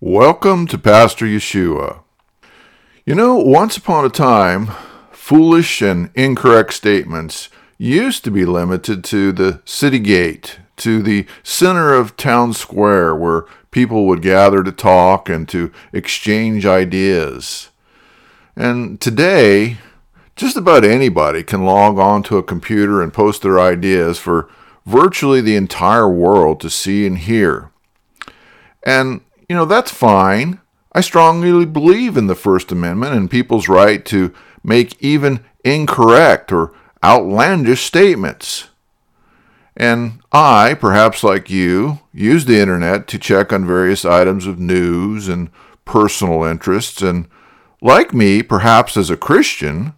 Welcome to Pastor Yeshua. You know, once upon a time, foolish and incorrect statements used to be limited to the city gate, to the center of town square where people would gather to talk and to exchange ideas. And today, just about anybody can log on to a computer and post their ideas for virtually the entire world to see and hear. And, you know, that's fine. I strongly believe in the First Amendment and people's right to make even incorrect or outlandish statements. And I, perhaps like you, use the internet to check on various items of news and personal interests. And like me, perhaps as a Christian,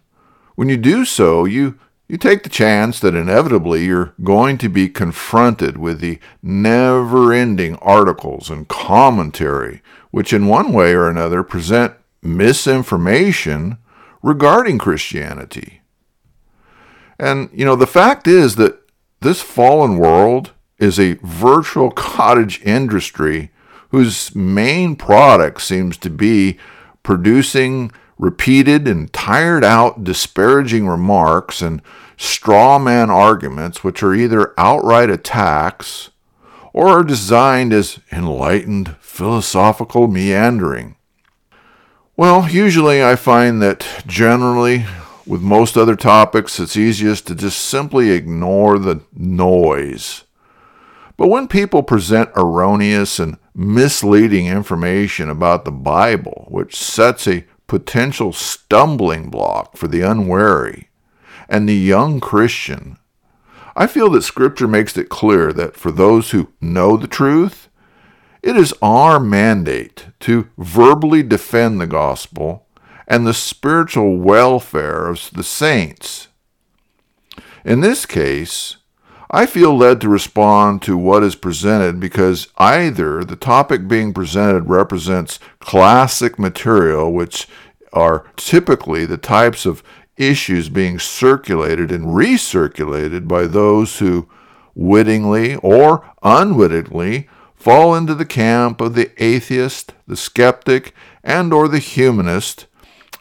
when you do so, you, you take the chance that inevitably you're going to be confronted with the never ending articles and commentary, which in one way or another present misinformation regarding Christianity. And, you know, the fact is that this fallen world is a virtual cottage industry whose main product seems to be producing repeated and tired out disparaging remarks and straw man arguments which are either outright attacks or are designed as enlightened philosophical meandering. Well, usually I find that generally with most other topics, it's easiest to just simply ignore the noise. But when people present erroneous and misleading information about the Bible, which sets a potential stumbling block for the unwary and the young Christian, I feel that Scripture makes it clear that for those who know the truth, it is our mandate to verbally defend the gospel and the spiritual welfare of the saints. In this case, I feel led to respond to what is presented because either the topic being presented represents classic material, which are typically the types of issues being circulated and recirculated by those who wittingly or unwittingly fall into the camp of the atheist, the skeptic, and or the humanist,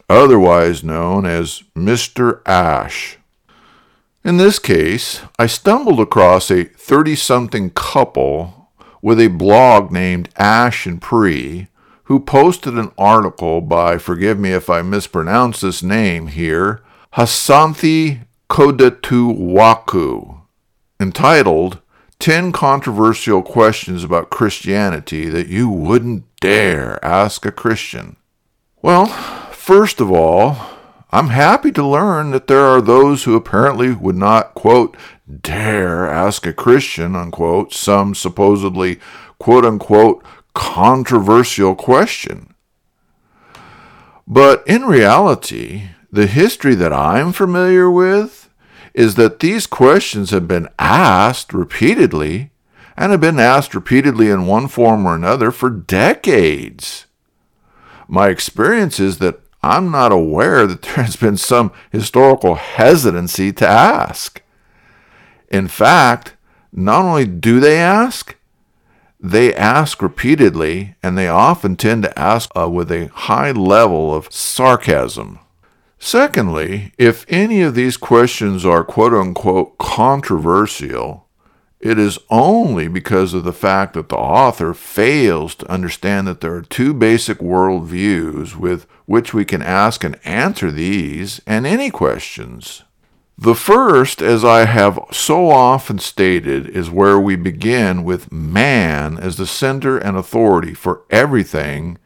otherwise known as Mr. Ash. In this case, I stumbled across a 30-something couple with a blog named Ash and Pre who posted an article by, forgive me if I mispronounce this name here, Hasanthi Kodatuwaku, entitled 10 controversial questions about Christianity that you wouldn't dare ask a Christian. Well, first of all, I'm happy to learn that there are those who apparently would not, quote, dare ask a Christian, unquote, some supposedly, quote unquote, controversial question. But in reality, the history that I'm familiar with is that these questions have been asked repeatedly and have been asked repeatedly in one form or another for decades. My experience is that I'm not aware that there has been some historical hesitancy to ask. In fact, not only do they ask, they ask repeatedly, and they often tend to ask uh, with a high level of sarcasm. Secondly, if any of these questions are quote unquote controversial, it is only because of the fact that the author fails to understand that there are two basic worldviews with which we can ask and answer these and any questions. The first, as I have so often stated, is where we begin with man as the center and authority for everything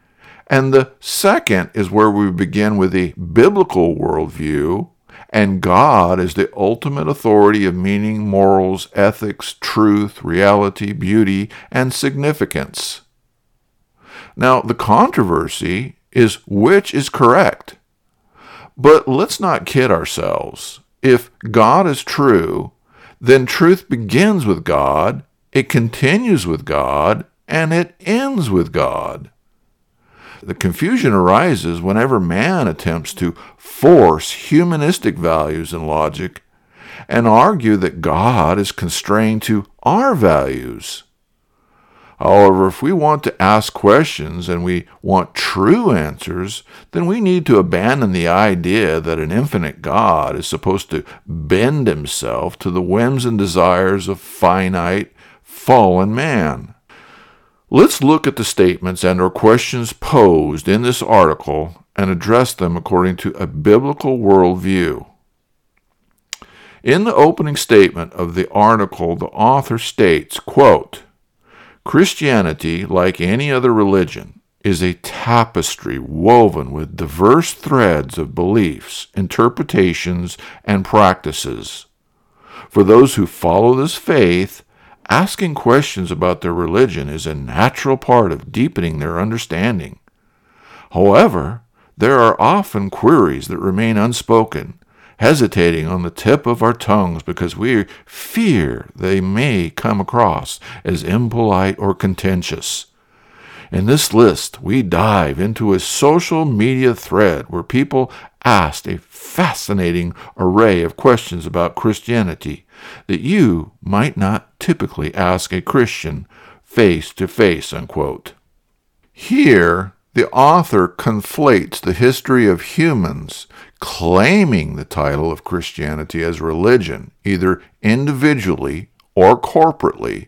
and the second is where we begin with a biblical worldview, and God is the ultimate authority of meaning, morals, ethics, truth, reality, beauty, and significance. Now, the controversy is which is correct. But let's not kid ourselves. If God is true, then truth begins with God, it continues with God, and it ends with God. The confusion arises whenever man attempts to force humanistic values and logic and argue that God is constrained to our values. However, if we want to ask questions and we want true answers, then we need to abandon the idea that an infinite God is supposed to bend himself to the whims and desires of finite, fallen man. Let's look at the statements and or questions posed in this article and address them according to a biblical worldview. In the opening statement of the article, the author states, quote, Christianity, like any other religion, is a tapestry woven with diverse threads of beliefs, interpretations, and practices. For those who follow this faith, Asking questions about their religion is a natural part of deepening their understanding. However, there are often queries that remain unspoken, hesitating on the tip of our tongues because we fear they may come across as impolite or contentious. In this list, we dive into a social media thread where people asked a fascinating array of questions about Christianity that you might not typically ask a Christian face to face. Here, the author conflates the history of humans claiming the title of Christianity as religion, either individually or corporately,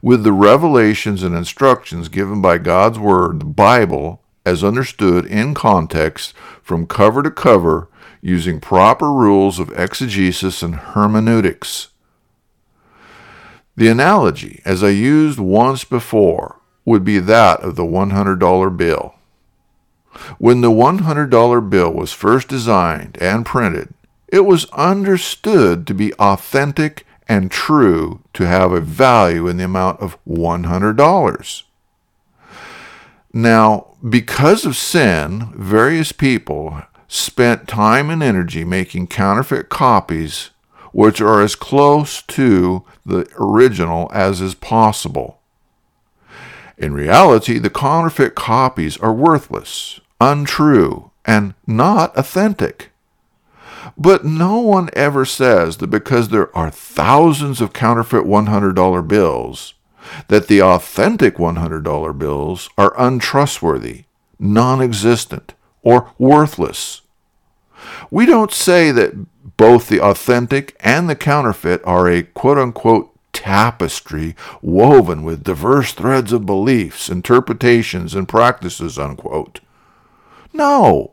with the revelations and instructions given by God's Word, the Bible, as understood in context from cover to cover using proper rules of exegesis and hermeneutics. The analogy, as I used once before, would be that of the $100 bill. When the $100 bill was first designed and printed, it was understood to be authentic and true to have a value in the amount of $100. Now, because of sin, various people spent time and energy making counterfeit copies which are as close to the original as is possible. In reality, the counterfeit copies are worthless, untrue, and not authentic. But no one ever says that because there are thousands of counterfeit $100 bills, that the authentic $100 bills are untrustworthy, non existent, or worthless. We don't say that both the authentic and the counterfeit are a quote unquote tapestry woven with diverse threads of beliefs, interpretations, and practices, unquote. No,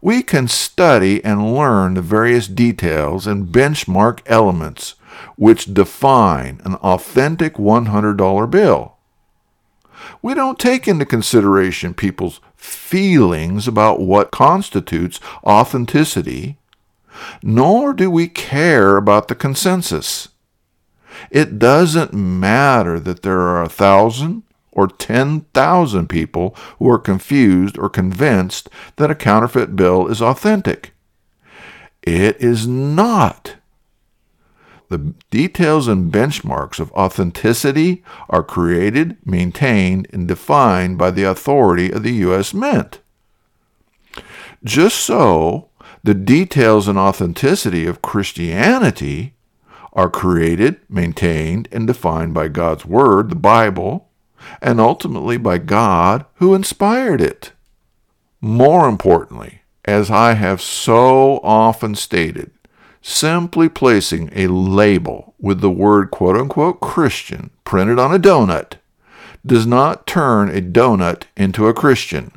we can study and learn the various details and benchmark elements which define an authentic $100 bill. We don't take into consideration people's feelings about what constitutes authenticity, nor do we care about the consensus. It doesn't matter that there are a thousand or 10,000 people who are confused or convinced that a counterfeit bill is authentic. It is not. The details and benchmarks of authenticity are created, maintained, and defined by the authority of the U.S. Mint. Just so, the details and authenticity of Christianity are created, maintained, and defined by God's Word, the Bible, and ultimately by God who inspired it. More importantly, as I have so often stated, simply placing a label with the word quote unquote Christian printed on a donut does not turn a donut into a Christian.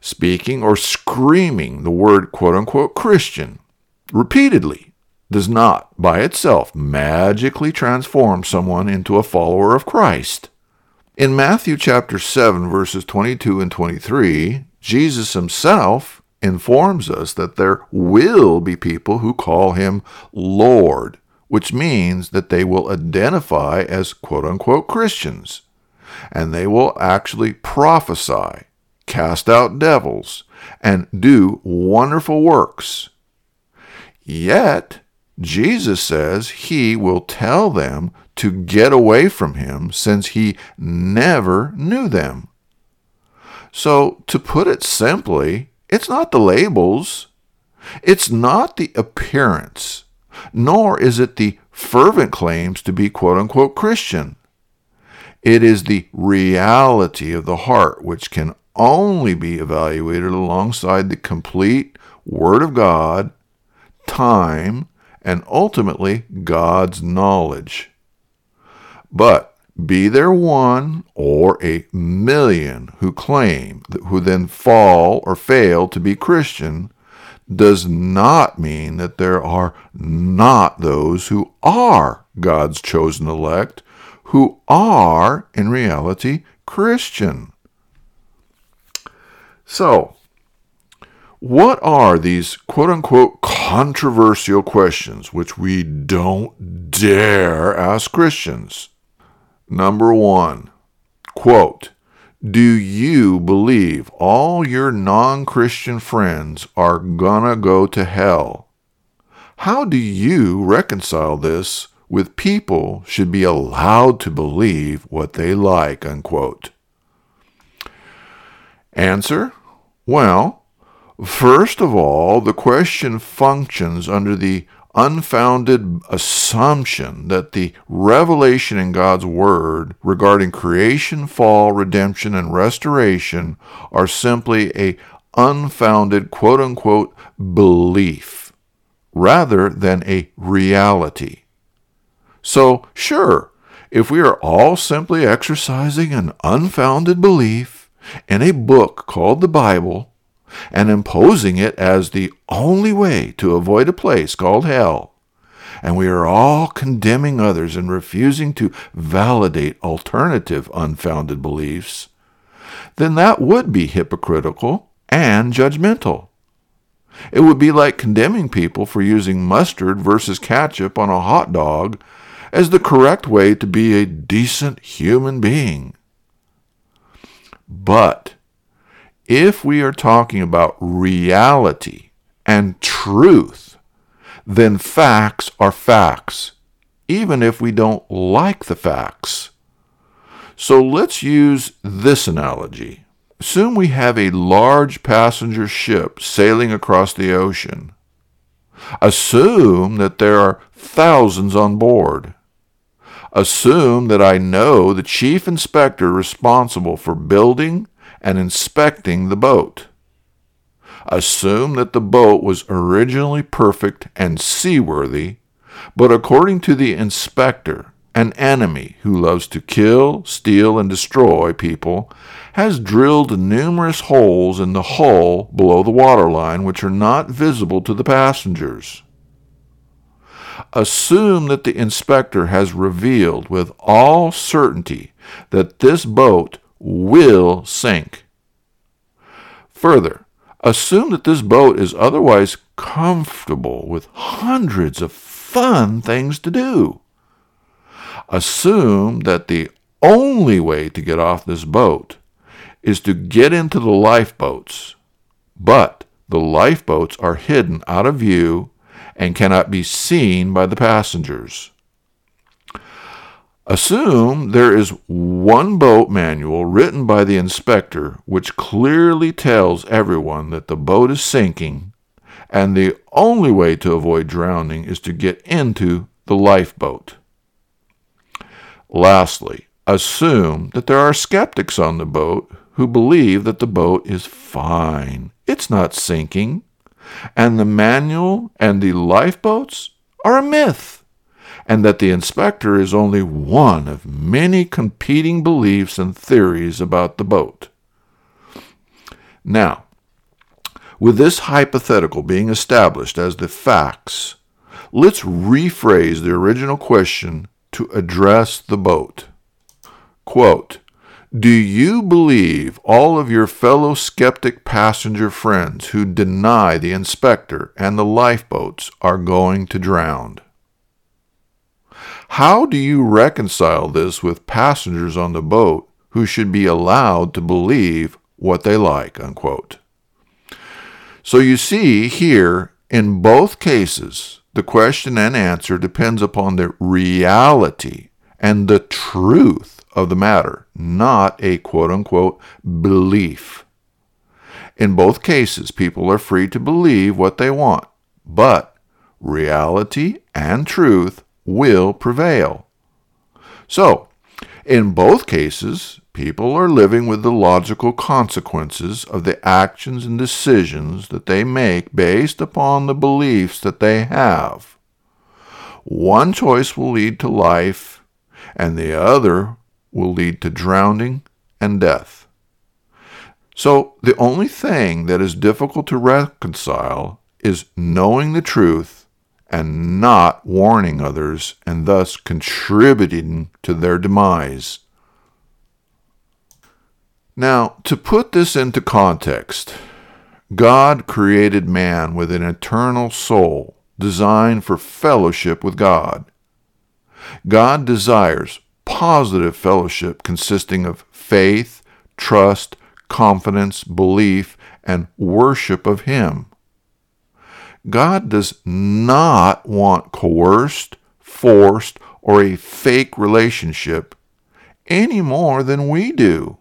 Speaking or screaming the word quote unquote Christian repeatedly does not, by itself, magically transform someone into a follower of Christ. In Matthew chapter 7, verses 22 and 23, Jesus himself informs us that there will be people who call him Lord, which means that they will identify as quote unquote Christians, and they will actually prophesy, cast out devils, and do wonderful works. Yet, Jesus says he will tell them to get away from him since he never knew them. So, to put it simply, it's not the labels, it's not the appearance, nor is it the fervent claims to be quote unquote Christian. It is the reality of the heart which can only be evaluated alongside the complete Word of God, time, and ultimately God's knowledge. But be there one or a million who claim, who then fall or fail to be Christian, does not mean that there are not those who are God's chosen elect, who are in reality Christian. So, what are these quote unquote controversial questions which we don't dare ask Christians? Number one, quote, do you believe all your non Christian friends are gonna go to hell? How do you reconcile this with people should be allowed to believe what they like? Unquote. Answer? Well, First of all, the question functions under the unfounded assumption that the revelation in God's Word regarding creation, fall, redemption, and restoration are simply a unfounded quote unquote belief rather than a reality. So, sure, if we are all simply exercising an unfounded belief in a book called the Bible, and imposing it as the only way to avoid a place called hell. And we are all condemning others and refusing to validate alternative unfounded beliefs, then that would be hypocritical and judgmental. It would be like condemning people for using mustard versus ketchup on a hot dog as the correct way to be a decent human being. But if we are talking about reality and truth, then facts are facts, even if we don't like the facts. So let's use this analogy. Assume we have a large passenger ship sailing across the ocean. Assume that there are thousands on board. Assume that I know the chief inspector responsible for building and inspecting the boat. Assume that the boat was originally perfect and seaworthy, but according to the inspector, an enemy who loves to kill, steal, and destroy people has drilled numerous holes in the hull below the waterline which are not visible to the passengers. Assume that the inspector has revealed with all certainty that this boat will sink. Further, assume that this boat is otherwise comfortable with hundreds of fun things to do. Assume that the only way to get off this boat is to get into the lifeboats, but the lifeboats are hidden out of view and cannot be seen by the passengers. Assume there is one boat manual written by the inspector which clearly tells everyone that the boat is sinking and the only way to avoid drowning is to get into the lifeboat. Lastly, assume that there are skeptics on the boat who believe that the boat is fine. It's not sinking. And the manual and the lifeboats are a myth. And that the inspector is only one of many competing beliefs and theories about the boat. Now, with this hypothetical being established as the facts, let's rephrase the original question to address the boat. Quote, do you believe all of your fellow skeptic passenger friends who deny the inspector and the lifeboats are going to drown? How do you reconcile this with passengers on the boat who should be allowed to believe what they like? Unquote. So you see here, in both cases, the question and answer depends upon the reality and the truth of the matter, not a quote unquote belief. In both cases, people are free to believe what they want, but reality and truth will prevail. So, in both cases, people are living with the logical consequences of the actions and decisions that they make based upon the beliefs that they have. One choice will lead to life, and the other will lead to drowning and death. So the only thing that is difficult to reconcile is knowing the truth and not warning others and thus contributing to their demise. Now, to put this into context, God created man with an eternal soul designed for fellowship with God. God desires positive fellowship consisting of faith, trust, confidence, belief, and worship of Him. God does not want coerced, forced, or a fake relationship any more than we do.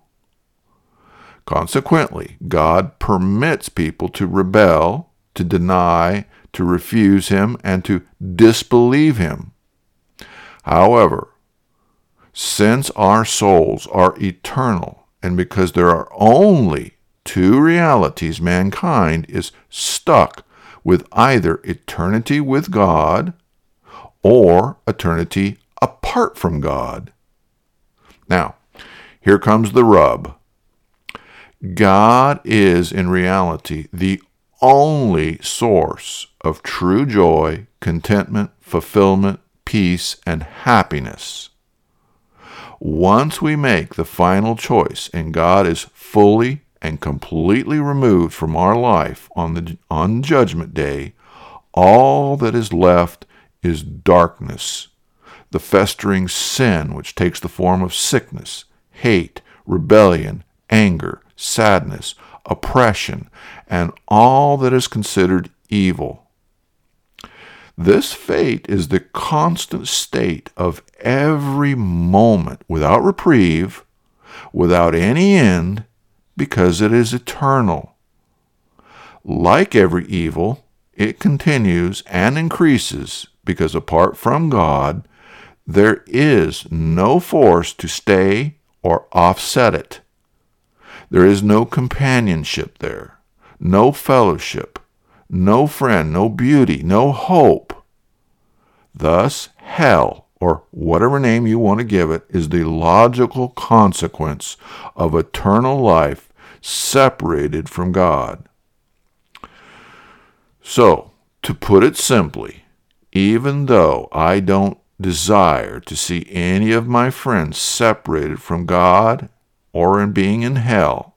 Consequently, God permits people to rebel, to deny, to refuse Him, and to disbelieve Him. However, since our souls are eternal, and because there are only two realities, mankind is stuck with either eternity with God or eternity apart from God. Now, here comes the rub. God is in reality the only source of true joy, contentment, fulfillment, peace, and happiness. Once we make the final choice and God is fully and completely removed from our life on the on judgment day, all that is left is darkness, the festering sin which takes the form of sickness, hate, rebellion, anger, sadness, oppression, and all that is considered evil. This fate is the constant state of every moment without reprieve, without any end, because it is eternal. Like every evil, it continues and increases because apart from God, there is no force to stay or offset it. There is no companionship there, no fellowship, no friend, no beauty, no hope. Thus, hell, or whatever name you want to give it, is the logical consequence of eternal life separated from God. So, to put it simply, even though I don't desire to see any of my friends separated from God or in being in hell,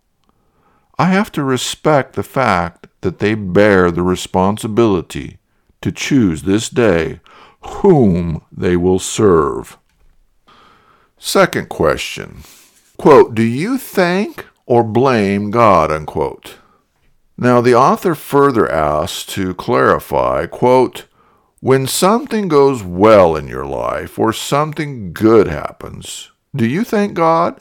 I have to respect the fact that they bear the responsibility to choose this day whom they will serve. Second question quote, Do you thank or blame God? Unquote. Now, the author further asks to clarify, quote, when something goes well in your life or something good happens, do you thank God?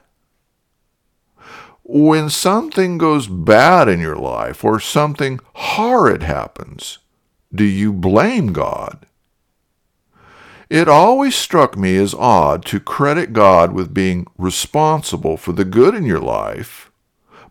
When something goes bad in your life or something horrid happens, do you blame God? It always struck me as odd to credit God with being responsible for the good in your life,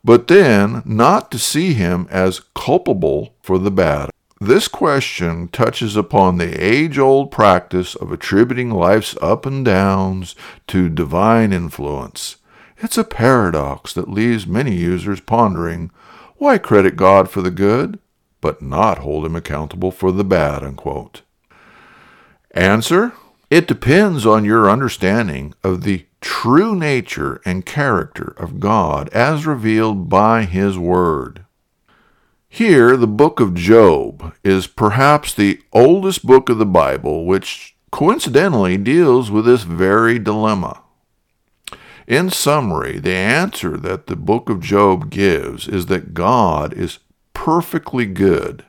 but then not to see him as culpable for the bad. This question touches upon the age old practice of attributing life's up and downs to divine influence. It's a paradox that leaves many users pondering why credit God for the good, but not hold him accountable for the bad. Unquote. Answer It depends on your understanding of the true nature and character of God as revealed by His Word. Here, the book of Job is perhaps the oldest book of the Bible, which coincidentally deals with this very dilemma. In summary, the answer that the book of Job gives is that God is perfectly good,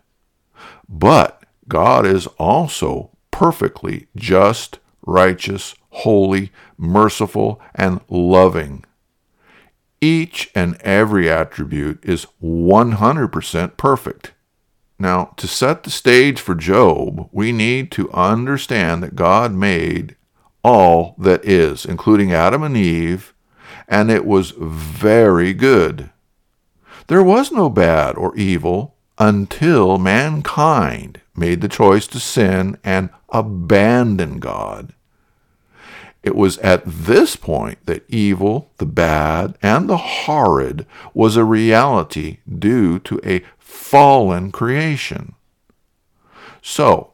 but God is also perfectly just, righteous, holy, merciful, and loving. Each and every attribute is 100% perfect. Now, to set the stage for Job, we need to understand that God made all that is, including Adam and Eve, and it was very good. There was no bad or evil until mankind made the choice to sin and abandon God. It was at this point that evil, the bad, and the horrid was a reality due to a fallen creation. So,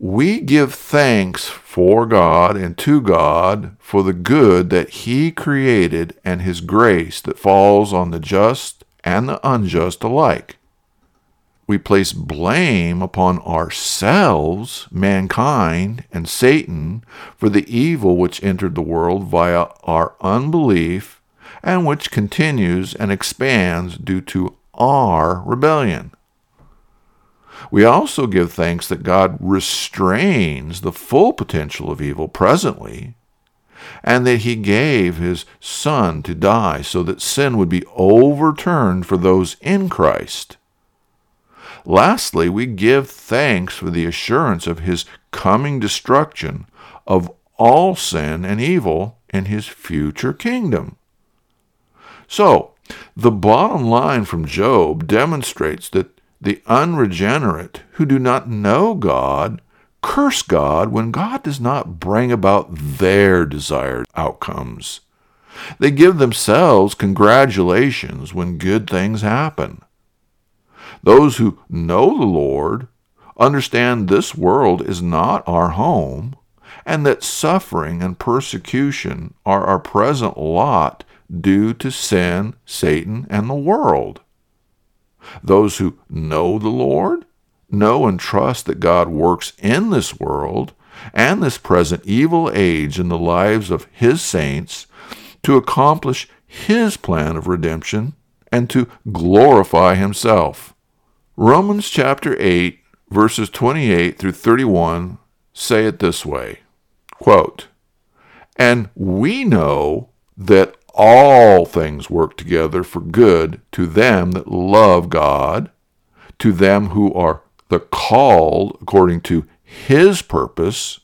we give thanks for God and to God for the good that He created and His grace that falls on the just and the unjust alike we place blame upon ourselves, mankind, and Satan for the evil which entered the world via our unbelief and which continues and expands due to our rebellion. We also give thanks that God restrains the full potential of evil presently, and that He gave His Son to die so that sin would be overturned for those in Christ Lastly, we give thanks for the assurance of his coming destruction of all sin and evil in his future kingdom. So, the bottom line from Job demonstrates that the unregenerate who do not know God curse God when God does not bring about their desired outcomes. They give themselves congratulations when good things happen. Those who know the Lord understand this world is not our home and that suffering and persecution are our present lot due to sin, Satan, and the world. Those who know the Lord know and trust that God works in this world and this present evil age in the lives of His saints to accomplish His plan of redemption and to glorify Himself. Romans chapter 8, verses 28 through 31 say it this way quote, And we know that all things work together for good to them that love God, to them who are the called according to his purpose.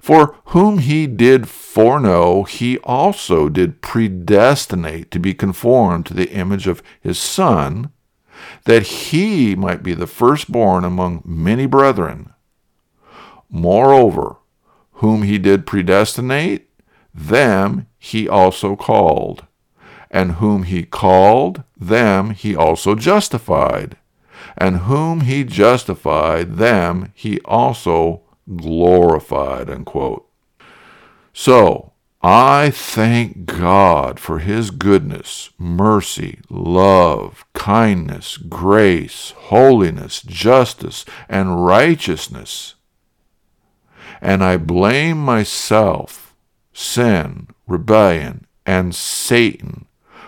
For whom he did foreknow, he also did predestinate to be conformed to the image of his Son, that he might be the firstborn among many brethren. Moreover, whom he did predestinate, them he also called. And whom he called, them he also justified. And whom he justified, them he also glorified. Unquote. So, I thank God for his goodness, mercy, love, kindness, grace, holiness, justice, and righteousness. And I blame myself, sin, rebellion, and Satan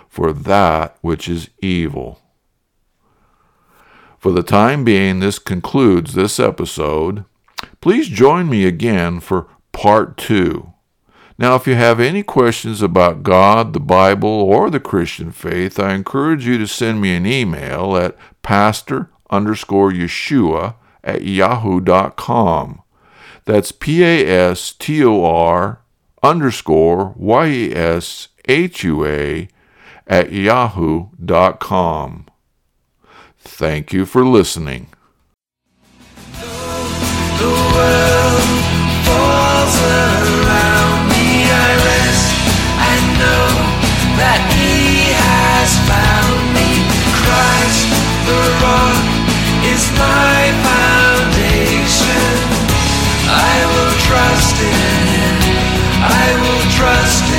for that which is evil. For the time being, this concludes this episode. Please join me again for part two. Now, if you have any questions about God, the Bible, or the Christian faith, I encourage you to send me an email at pastor underscore Yeshua at yahoo.com. That's P A S T O R underscore Y E S H U A at yahoo.com. Thank you for listening. The that he has found me. Christ the rock is my foundation. I will trust in him. I will trust in